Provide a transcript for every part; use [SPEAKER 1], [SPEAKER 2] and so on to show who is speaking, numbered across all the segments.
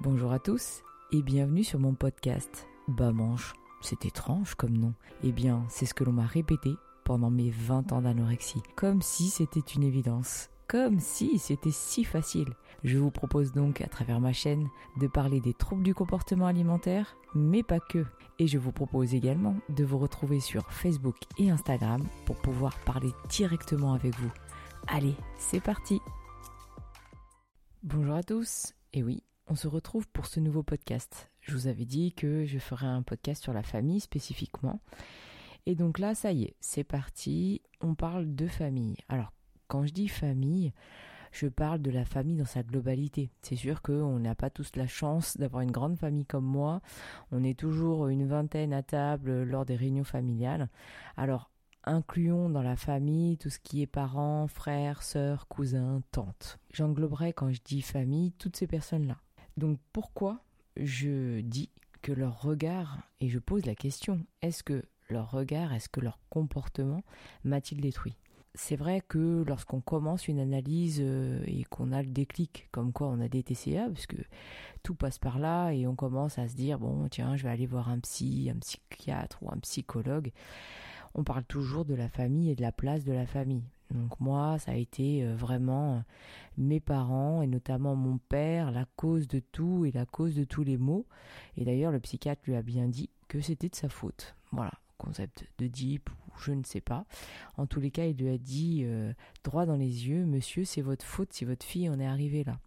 [SPEAKER 1] Bonjour à tous et bienvenue sur mon podcast. Bah manche, c'est étrange comme nom. Eh bien, c'est ce que l'on m'a répété pendant mes 20 ans d'anorexie. Comme si c'était une évidence. Comme si c'était si facile. Je vous propose donc à travers ma chaîne de parler des troubles du comportement alimentaire, mais pas que. Et je vous propose également de vous retrouver sur Facebook et Instagram pour pouvoir parler directement avec vous. Allez, c'est parti Bonjour à tous. Et oui, on se retrouve pour ce nouveau podcast. Je vous avais dit que je ferais un podcast sur la famille spécifiquement. Et donc là, ça y est, c'est parti. On parle de famille. Alors, quand je dis famille, je parle de la famille dans sa globalité. C'est sûr qu'on n'a pas tous la chance d'avoir une grande famille comme moi. On est toujours une vingtaine à table lors des réunions familiales. Alors, incluons dans la famille tout ce qui est parents, frères, sœurs, cousins, tantes. J'engloberai quand je dis famille toutes ces personnes-là. Donc pourquoi je dis que leur regard, et je pose la question, est-ce que leur regard, est-ce que leur comportement m'a-t-il détruit? C'est vrai que lorsqu'on commence une analyse euh, et qu'on a le déclic, comme quoi on a des TCA, parce que tout passe par là et on commence à se dire bon tiens je vais aller voir un psy, un psychiatre ou un psychologue, on parle toujours de la famille et de la place de la famille. Donc moi, ça a été euh, vraiment euh, mes parents et notamment mon père, la cause de tout et la cause de tous les maux. Et d'ailleurs, le psychiatre lui a bien dit que c'était de sa faute. Voilà, concept de deep ou je ne sais pas. En tous les cas, il lui a dit euh, droit dans les yeux, monsieur, c'est votre faute si votre fille en est arrivée là.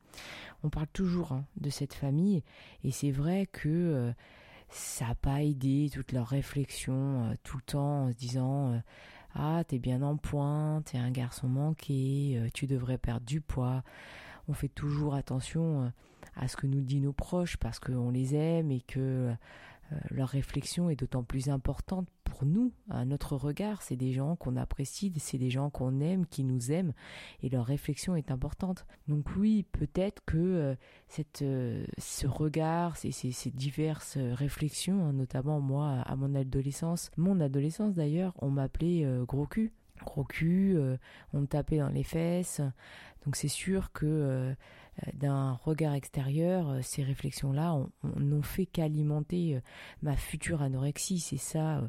[SPEAKER 1] On parle toujours hein, de cette famille et c'est vrai que ça n'a pas aidé toute leur réflexion tout le temps en se disant ah, t'es bien en point, t'es un garçon manqué, euh, tu devrais perdre du poids. On fait toujours attention euh, à ce que nous disent nos proches parce qu'on les aime et que leur réflexion est d'autant plus importante pour nous, à notre regard. C'est des gens qu'on apprécie, c'est des gens qu'on aime, qui nous aiment, et leur réflexion est importante. Donc oui, peut-être que euh, cette, euh, ce regard, ces, ces, diverses réflexions, hein, notamment moi à mon adolescence, mon adolescence d'ailleurs, on m'appelait euh, gros cul gros cul, on me tapait dans les fesses. Donc c'est sûr que euh, d'un regard extérieur, euh, ces réflexions-là n'ont fait qu'alimenter euh, ma future anorexie. C'est ça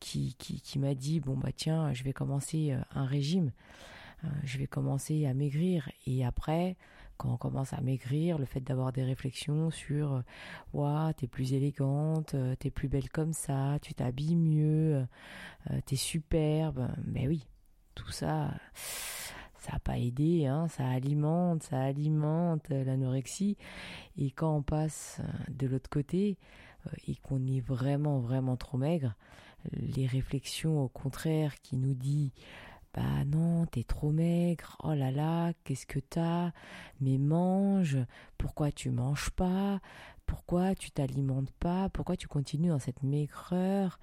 [SPEAKER 1] qui, qui, m'a dit, bon bah tiens, je vais commencer un régime, je vais commencer à maigrir. Et après, quand on commence à maigrir, le fait d'avoir des réflexions sur Waouh, t'es plus élégante, t'es plus belle comme ça, tu t'habilles mieux, t'es superbe. Mais oui, tout ça, ça n'a pas aidé, hein, ça alimente, ça alimente l'anorexie. Et quand on passe euh, de l'autre côté euh, et qu'on est vraiment, vraiment trop maigre, les réflexions au contraire qui nous dit bah non, t'es trop maigre, oh là là, qu'est-ce que t'as, mais mange, pourquoi tu manges pas, pourquoi tu t'alimentes pas, pourquoi tu continues dans cette maigreur,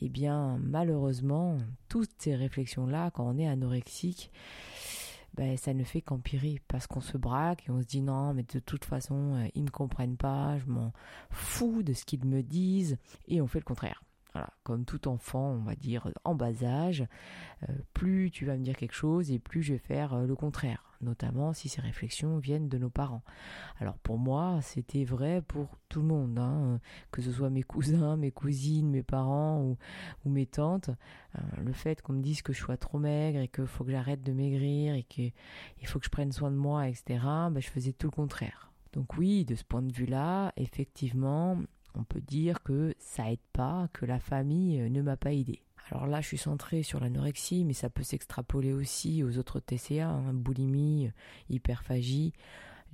[SPEAKER 1] eh bien malheureusement, toutes ces réflexions-là, quand on est anorexique, ben, ça ne fait qu'empirer parce qu'on se braque et on se dit non mais de toute façon euh, ils ne comprennent pas, je m'en fous de ce qu'ils me disent et on fait le contraire. Comme tout enfant, on va dire en bas âge, euh, plus tu vas me dire quelque chose et plus je vais faire euh, le contraire, notamment si ces réflexions viennent de nos parents. Alors pour moi, c'était vrai pour tout le monde, hein, que ce soit mes cousins, mes cousines, mes parents ou, mes tantes. Euh, le fait qu'on me dise que je sois trop maigre et qu'il faut que j'arrête de maigrir et qu'il faut que je prenne soin de moi, etc., ben, je faisais tout le contraire. Donc oui, de ce point de vue-là, effectivement, on peut dire que ça aide pas, que la famille euh, ne m'a pas aidé. Alors là, je suis centrée sur l'anorexie, mais ça peut s'extrapoler aussi aux autres TCA, hein, boulimie, hyperphagie,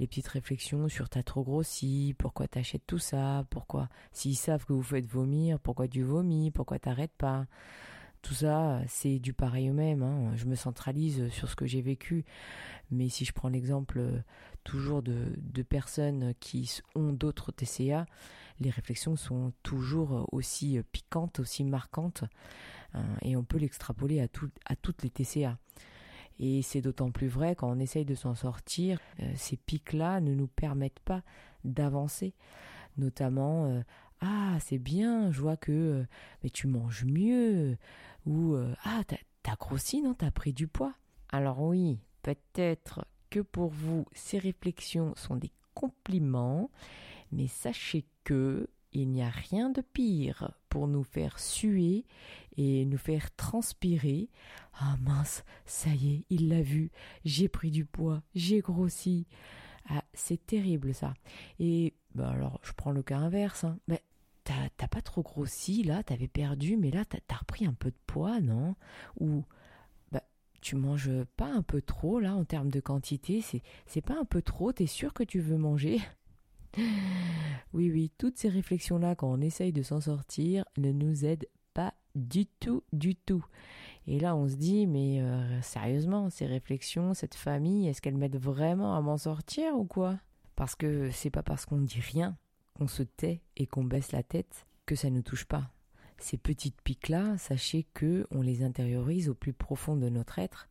[SPEAKER 1] les petites réflexions sur t'as trop grossi, pourquoi t'achètes tout ça, pourquoi, s'ils savent que vous faites vomir, pourquoi tu vomis, pourquoi t'arrêtes pas, tout ça, c'est du pareil au même. Hein. Je me centralise sur ce que j'ai vécu. Mais si je prends l'exemple euh, toujours de, personnes qui ont d'autres TCA, les réflexions sont toujours aussi piquantes, aussi marquantes. Hein, et on peut l'extrapoler à, toutes les TCA. Et c'est d'autant plus vrai quand on essaye de s'en sortir, euh, ces pics-là ne nous permettent pas d'avancer. Notamment, euh, ah c'est bien, je vois que mais tu manges mieux, ou euh, Ah, t'as grossi, non T'as pris du poids Alors oui, peut-être que pour vous, ces réflexions sont des compliments Mais sachez que il n'y a rien de pire pour nous faire suer et nous faire transpirer. Ah mince, ça y est, il l'a vu, j'ai pris du poids, j'ai grossi. Ah, c'est terrible ça. Et ben alors, je prends le cas inverse. Hein. Ben, t'as pas trop grossi là, t'avais perdu, mais là t'as as repris un peu de poids, non? Ou bah, tu manges pas un peu trop là en termes de quantité? C'est pas un peu trop? T'es sûr que tu veux manger? Oui, oui, toutes ces réflexions-là, quand on essaye de s'en sortir, ne nous aident pas du tout, du tout. Et là, on se dit, mais euh, sérieusement, ces réflexions, cette famille, est-ce qu'elles m'aident vraiment à m'en sortir ou quoi? Parce que c'est pas parce qu'on ne dit rien, qu'on se tait et qu'on baisse la tête que ça ne touche pas. Ces petites piques-là, sachez que on les intériorise au plus profond de notre être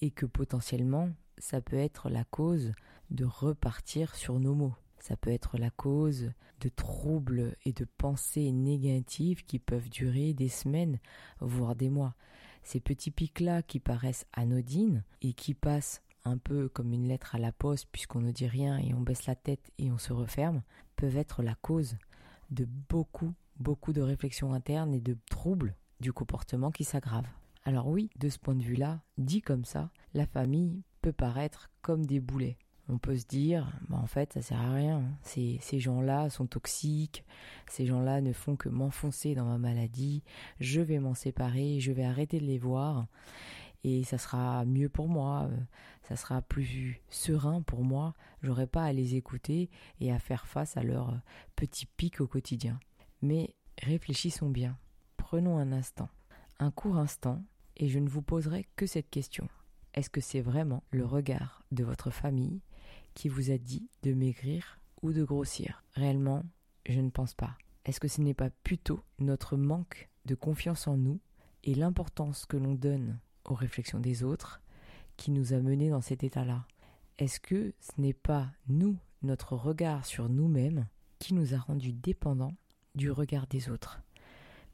[SPEAKER 1] et que potentiellement, ça peut être la cause de repartir sur nos mots. Ça peut être la cause de troubles et de pensées négatives qui peuvent durer des semaines, voire des mois. Ces petits pics-là qui paraissent anodines et qui passent un peu comme une lettre à la poste puisqu'on ne dit rien et on baisse la tête et on se referme, peuvent être la cause de beaucoup, beaucoup de réflexions internes et de troubles du comportement qui s'aggravent. Alors oui, de ce point de vue-là, dit comme ça, la famille peut paraître comme des boulets. On peut se dire, bah en fait, ça sert à rien. Ces, ces gens-là sont toxiques, ces gens-là ne font que m'enfoncer dans ma maladie, je vais m'en séparer, je vais arrêter de les voir, et ça sera mieux pour moi, euh, ça sera plus serein pour moi, j'aurai pas à les écouter et à faire face à leurs petits pics au quotidien. Mais réfléchissons bien, prenons un instant, un court instant, et je ne vous poserai que cette question. Est-ce que c'est vraiment le regard de votre famille qui vous a dit de maigrir ou de grossir? Réellement, je ne pense pas. Est-ce que ce n'est pas plutôt notre manque de confiance en nous et l'importance que l'on donne aux réflexions des autres qui nous a menés dans cet état-là. Est-ce que ce n'est pas nous, notre regard sur nous-mêmes, qui nous a rendus dépendants du regard des autres?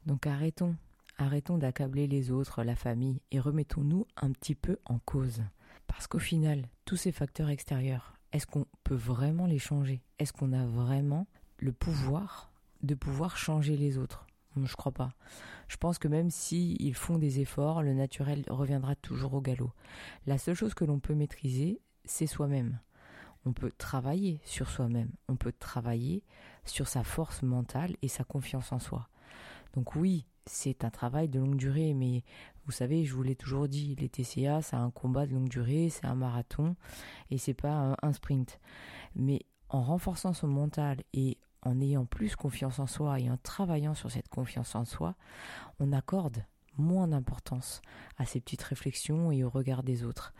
[SPEAKER 1] Donc arrêtons, arrêtons d'accabler les autres, la famille, et remettons-nous un petit peu en cause. Parce qu'au final, tous ces facteurs extérieurs, est-ce qu'on peut vraiment les changer? Est-ce qu'on a vraiment le pouvoir de pouvoir changer les autres? Je crois pas. Je pense que même s'ils font des efforts, le naturel reviendra toujours au galop. La seule chose que l'on peut maîtriser, c'est soi-même. On peut travailler sur soi-même, on peut travailler sur sa force mentale et sa confiance en soi. Donc oui, c'est un travail de longue durée, mais vous savez, je vous l'ai toujours dit, les TCA, c'est un combat de longue durée, c'est un marathon et c'est pas un, sprint. Mais en renforçant son mental et en ayant plus confiance en soi et en travaillant sur cette confiance en soi, on accorde moins d'importance à ces petites réflexions et au regard des autres.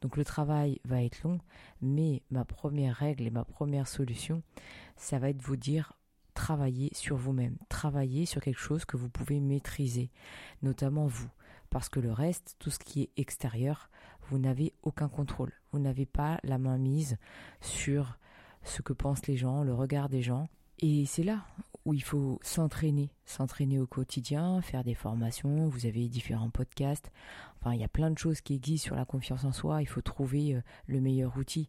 [SPEAKER 1] Donc le travail va être long, mais ma première règle et ma première solution, ça va être de vous dire travailler sur vous-même, travailler sur quelque chose que vous pouvez maîtriser, notamment vous parce que le reste, tout ce qui est extérieur, vous n'avez aucun contrôle. Vous n'avez pas la main mise sur ce que pensent les gens, le regard des gens. Et c'est là où il faut s'entraîner, s'entraîner au quotidien, faire des formations, vous avez différents podcasts. Enfin, il y a plein de choses qui existent sur la confiance en soi, il faut trouver euh, le meilleur outil.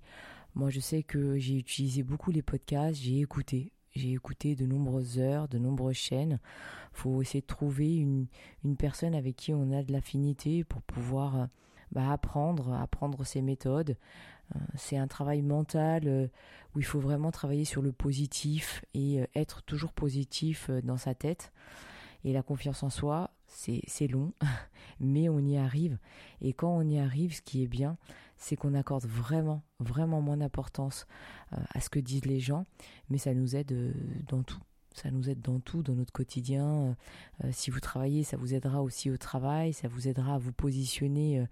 [SPEAKER 1] Moi, je sais que j'ai utilisé beaucoup les podcasts, j'ai écouté, j'ai écouté de nombreuses heures, de nombreuses chaînes. faut essayer de trouver une, une personne avec qui on a de l'affinité pour pouvoir euh, bah, apprendre, apprendre ces méthodes. Euh, c'est un travail mental euh, où il faut vraiment travailler sur le positif et être toujours positif dans sa tête. Et la confiance en soi, c'est long, mais on y arrive. Et quand on y arrive, ce qui est bien, c'est qu'on accorde vraiment, vraiment moins d'importance euh, à ce que disent les gens, mais ça nous aide euh, dans tout. Ça nous aide dans tout, dans notre quotidien. Euh, si vous travaillez, ça vous aidera aussi au travail, ça vous aidera à vous positionner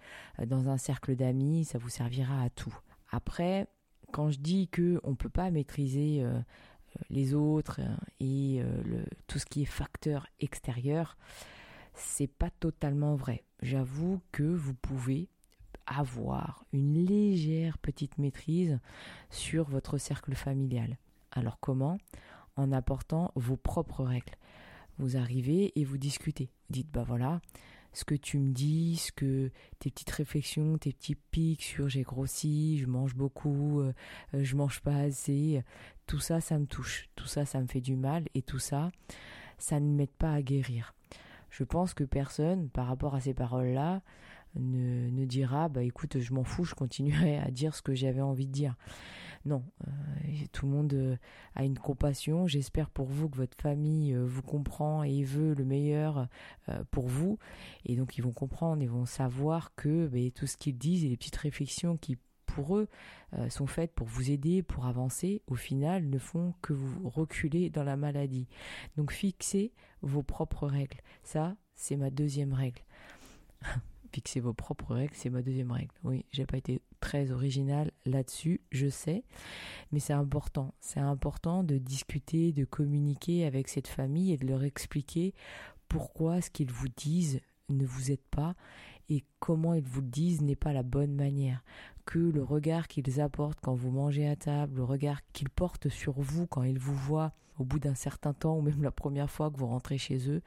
[SPEAKER 1] dans un cercle d'amis, ça vous servira à tout. Après, quand je dis que on peut pas maîtriser les autres et tout ce qui est facteur extérieur, c'est pas totalement vrai. J'avoue que vous pouvez avoir une légère petite maîtrise sur votre cercle familial. Alors comment? En apportant vos propres règles. Vous arrivez et vous discutez. Vous dites bah voilà, ce que tu me dis, ce que tes petites réflexions, tes petits pics sur j'ai grossi, je mange beaucoup, euh, je mange pas assez, tout ça, ça me touche, tout ça, ça me fait du mal, et tout ça, ça ne m'aide pas à guérir. Je pense que personne, par rapport à ces paroles-là, ne, ne, dira bah écoute je m'en fous je continuerai à dire ce que j'avais envie de dire non euh, tout le monde euh, a une compassion j'espère pour vous que votre famille euh, vous comprend et veut le meilleur pour vous et donc ils vont comprendre ils vont savoir que bah, tout ce qu'ils disent et les petites réflexions qui pour eux sont faites pour vous aider, pour avancer, au final ne font que vous reculer dans la maladie. Donc fixez vos propres règles. Ça, c'est ma deuxième règle. fixer vos propres règles, c'est ma deuxième règle. Oui, j'ai pas été très original là-dessus, je sais, mais c'est important. C'est important de discuter, de communiquer avec cette famille et de leur expliquer pourquoi ce qu'ils vous disent ne vous aide pas et comment ils vous le disent n'est pas la bonne manière. Que le regard qu'ils apportent quand vous mangez à table, le regard qu'ils portent sur vous quand ils vous voient au bout d'un certain temps ou même la première fois que vous rentrez chez eux,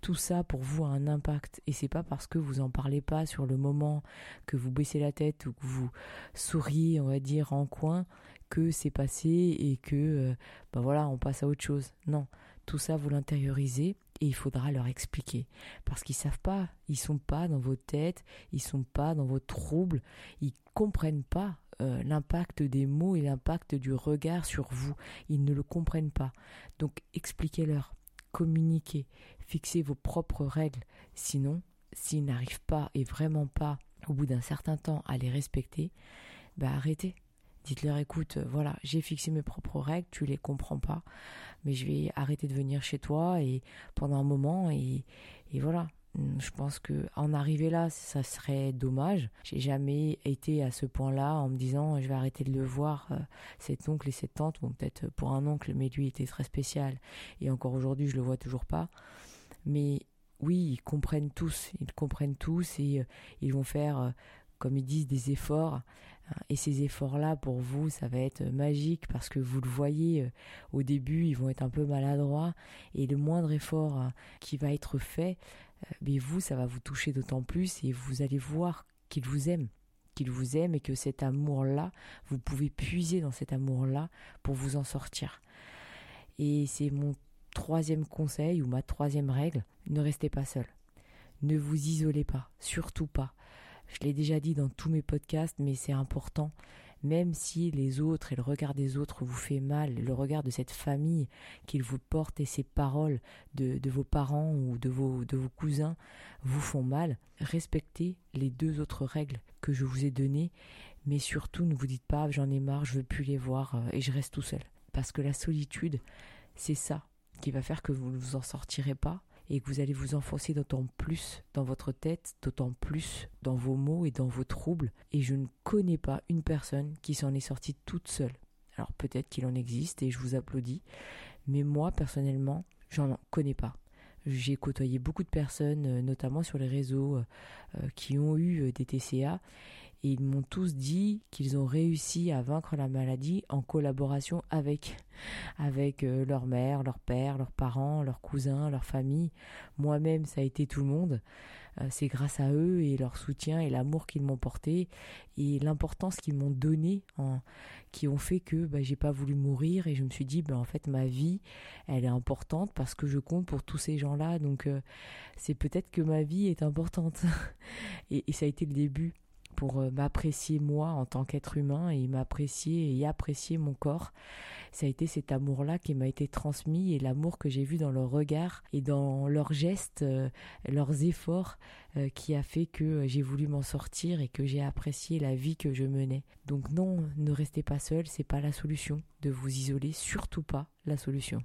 [SPEAKER 1] tout ça pour vous a un impact. Et c'est pas parce que vous en parlez pas sur le moment, que vous baissez la tête ou que vous souriez, on va dire, en coin, que c'est passé et que, ben voilà, on passe à autre chose. Non, tout ça vous l'intériorisez et il faudra leur expliquer. Parce qu'ils savent pas, ils sont pas dans vos têtes, ils sont pas dans vos troubles, ils comprennent pas euh, l'impact des mots et l'impact du regard sur vous, ils ne le comprennent pas. Donc expliquez-leur, communiquez, fixez vos propres règles. Sinon, s'ils n'arrivent pas et vraiment pas au bout d'un certain temps à les respecter, bah arrêtez. Dites-leur, écoute, euh, voilà, j'ai fixé mes propres règles, tu les comprends pas, mais je vais arrêter de venir chez toi et pendant un moment et, et voilà. Hum, je pense que en arriver là, ça serait dommage. J'ai jamais été à ce point-là en me disant je vais arrêter de le voir euh, cet oncle et cette tante. Bon, peut-être pour un oncle, mais lui était très spécial et encore aujourd'hui je le vois toujours pas. Mais oui, ils comprennent tous, ils comprennent tous et euh, ils vont faire, comme ils disent, des efforts et ces efforts-là, pour vous, ça va être magique parce que vous le voyez, euh, au début, ils vont être un peu maladroits et le moindre effort euh, qui va être fait, euh, mais vous, ça va vous toucher d'autant plus et vous allez voir qu'ils vous aiment qu'il vous aime et que cet amour-là, vous pouvez puiser dans cet amour-là pour vous en sortir. Et c'est mon troisième conseil ou ma troisième règle, ne restez pas seul. Ne vous isolez pas, surtout pas. Je l'ai déjà dit dans tous mes podcasts, mais c'est important. Même si les autres et le regard des autres vous fait mal, le regard de cette famille qu'ils vous portent et ces paroles de, de vos parents ou de vos, cousins vous font mal, respectez les deux autres règles que je vous ai données, mais surtout ne vous dites pas j'en ai marre, je veux plus les voir euh, et je reste tout seul. Parce que la solitude, c'est ça qui va faire que vous ne vous en sortirez pas et que vous allez vous enfoncer d'autant plus dans votre tête, d'autant plus dans vos mots et dans vos troubles. Et je ne connais pas une personne qui s'en est sortie toute seule. Alors peut-être qu'il en existe et je vous applaudis, mais moi personnellement, j'en connais pas. J'ai côtoyé beaucoup de personnes, euh, notamment sur les réseaux, euh, euh, qui ont eu des TCA et ils m'ont tous dit qu'ils ont réussi à vaincre la maladie en collaboration avec, avec euh, leur mère, leur père, leurs parents, leurs cousins, leur famille. Moi-même, ça a été tout le monde. Euh, c'est grâce à eux et leur soutien et l'amour qu'ils m'ont porté et l'importance qu'ils m'ont donné en, qui ont fait que bah, j'ai pas voulu mourir et je me suis dit bah, en fait ma vie elle est importante parce que je compte pour tous ces gens là donc euh, c'est peut-être que ma vie est importante et ça a été le début pour euh, m'apprécier moi en tant qu'être humain et m'apprécier et apprécier mon corps. Ça a été cet amour-là qui m'a été transmis et l'amour que j'ai vu dans leur regard et dans leurs gestes, euh, leurs efforts euh, qui a fait que j'ai voulu m'en sortir et que j'ai apprécié la vie que je menais. Donc non, ne restez pas seul, c'est pas la solution de vous isoler, surtout pas la solution.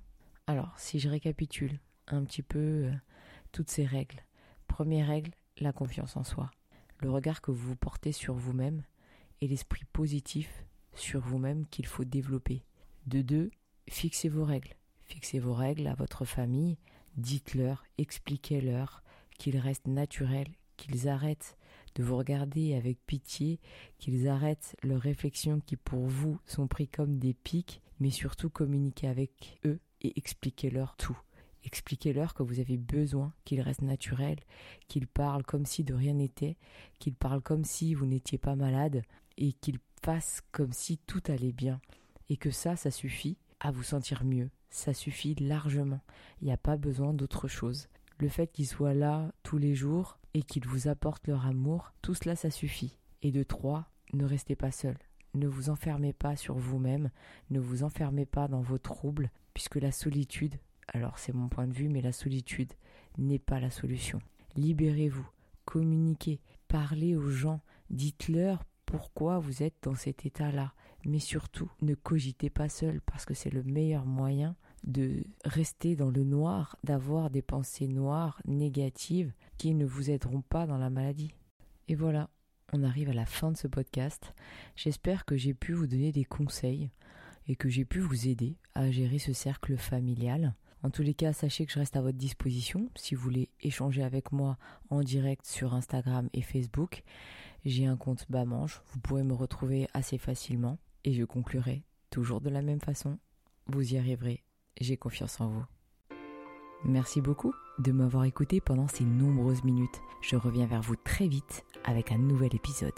[SPEAKER 1] Alors, si je récapitule un petit peu toutes ces règles. Première règle, la confiance en soi le regard que vous portez sur vous-même et l'esprit positif sur vous-même qu'il faut développer. De deux, fixez vos règles. Fixez vos règles à votre famille, dites-leur, expliquez-leur qu'ils restent naturels, qu'ils arrêtent de vous regarder avec pitié, qu'ils arrêtent leurs réflexions qui pour vous sont pris comme des pics, mais surtout communiquez avec eux et expliquez-leur tout. Expliquez-leur que vous avez besoin qu'ils restent naturels, qu'ils parlent comme si de rien n'était, qu'ils parlent comme si vous n'étiez pas malade et qu'ils fassent comme si tout allait bien. Et que ça, ça suffit à vous sentir mieux. Ça suffit largement. Il n'y a pas besoin d'autre chose. Le fait qu'ils soient là tous les jours et qu'ils vous apportent leur amour, tout cela, ça suffit. Et de trois, ne restez pas seul. Ne vous enfermez pas sur vous-même, ne vous enfermez pas dans vos troubles, puisque la solitude, alors c'est mon point de vue, mais la solitude n'est pas la solution. Libérez-vous, communiquez, parlez aux gens, dites-leur pourquoi vous êtes dans cet état-là. Mais surtout, ne cogitez pas seul parce que c'est le meilleur moyen de rester dans le noir, d'avoir des pensées noires, négatives, qui ne vous aideront pas dans la maladie. Et voilà, on arrive à la fin de ce podcast. J'espère que j'ai pu vous donner des conseils et que j'ai pu vous aider à gérer ce cercle familial. En tous les cas, sachez que je reste à votre disposition si vous voulez échanger avec moi en direct sur Instagram et Facebook. J'ai un compte Bamanche, vous pourrez me retrouver assez facilement et je conclurai toujours de la même façon. Vous y arriverez, j'ai confiance en vous. Merci beaucoup de m'avoir écouté pendant ces nombreuses minutes. Je reviens vers vous très vite avec un nouvel épisode.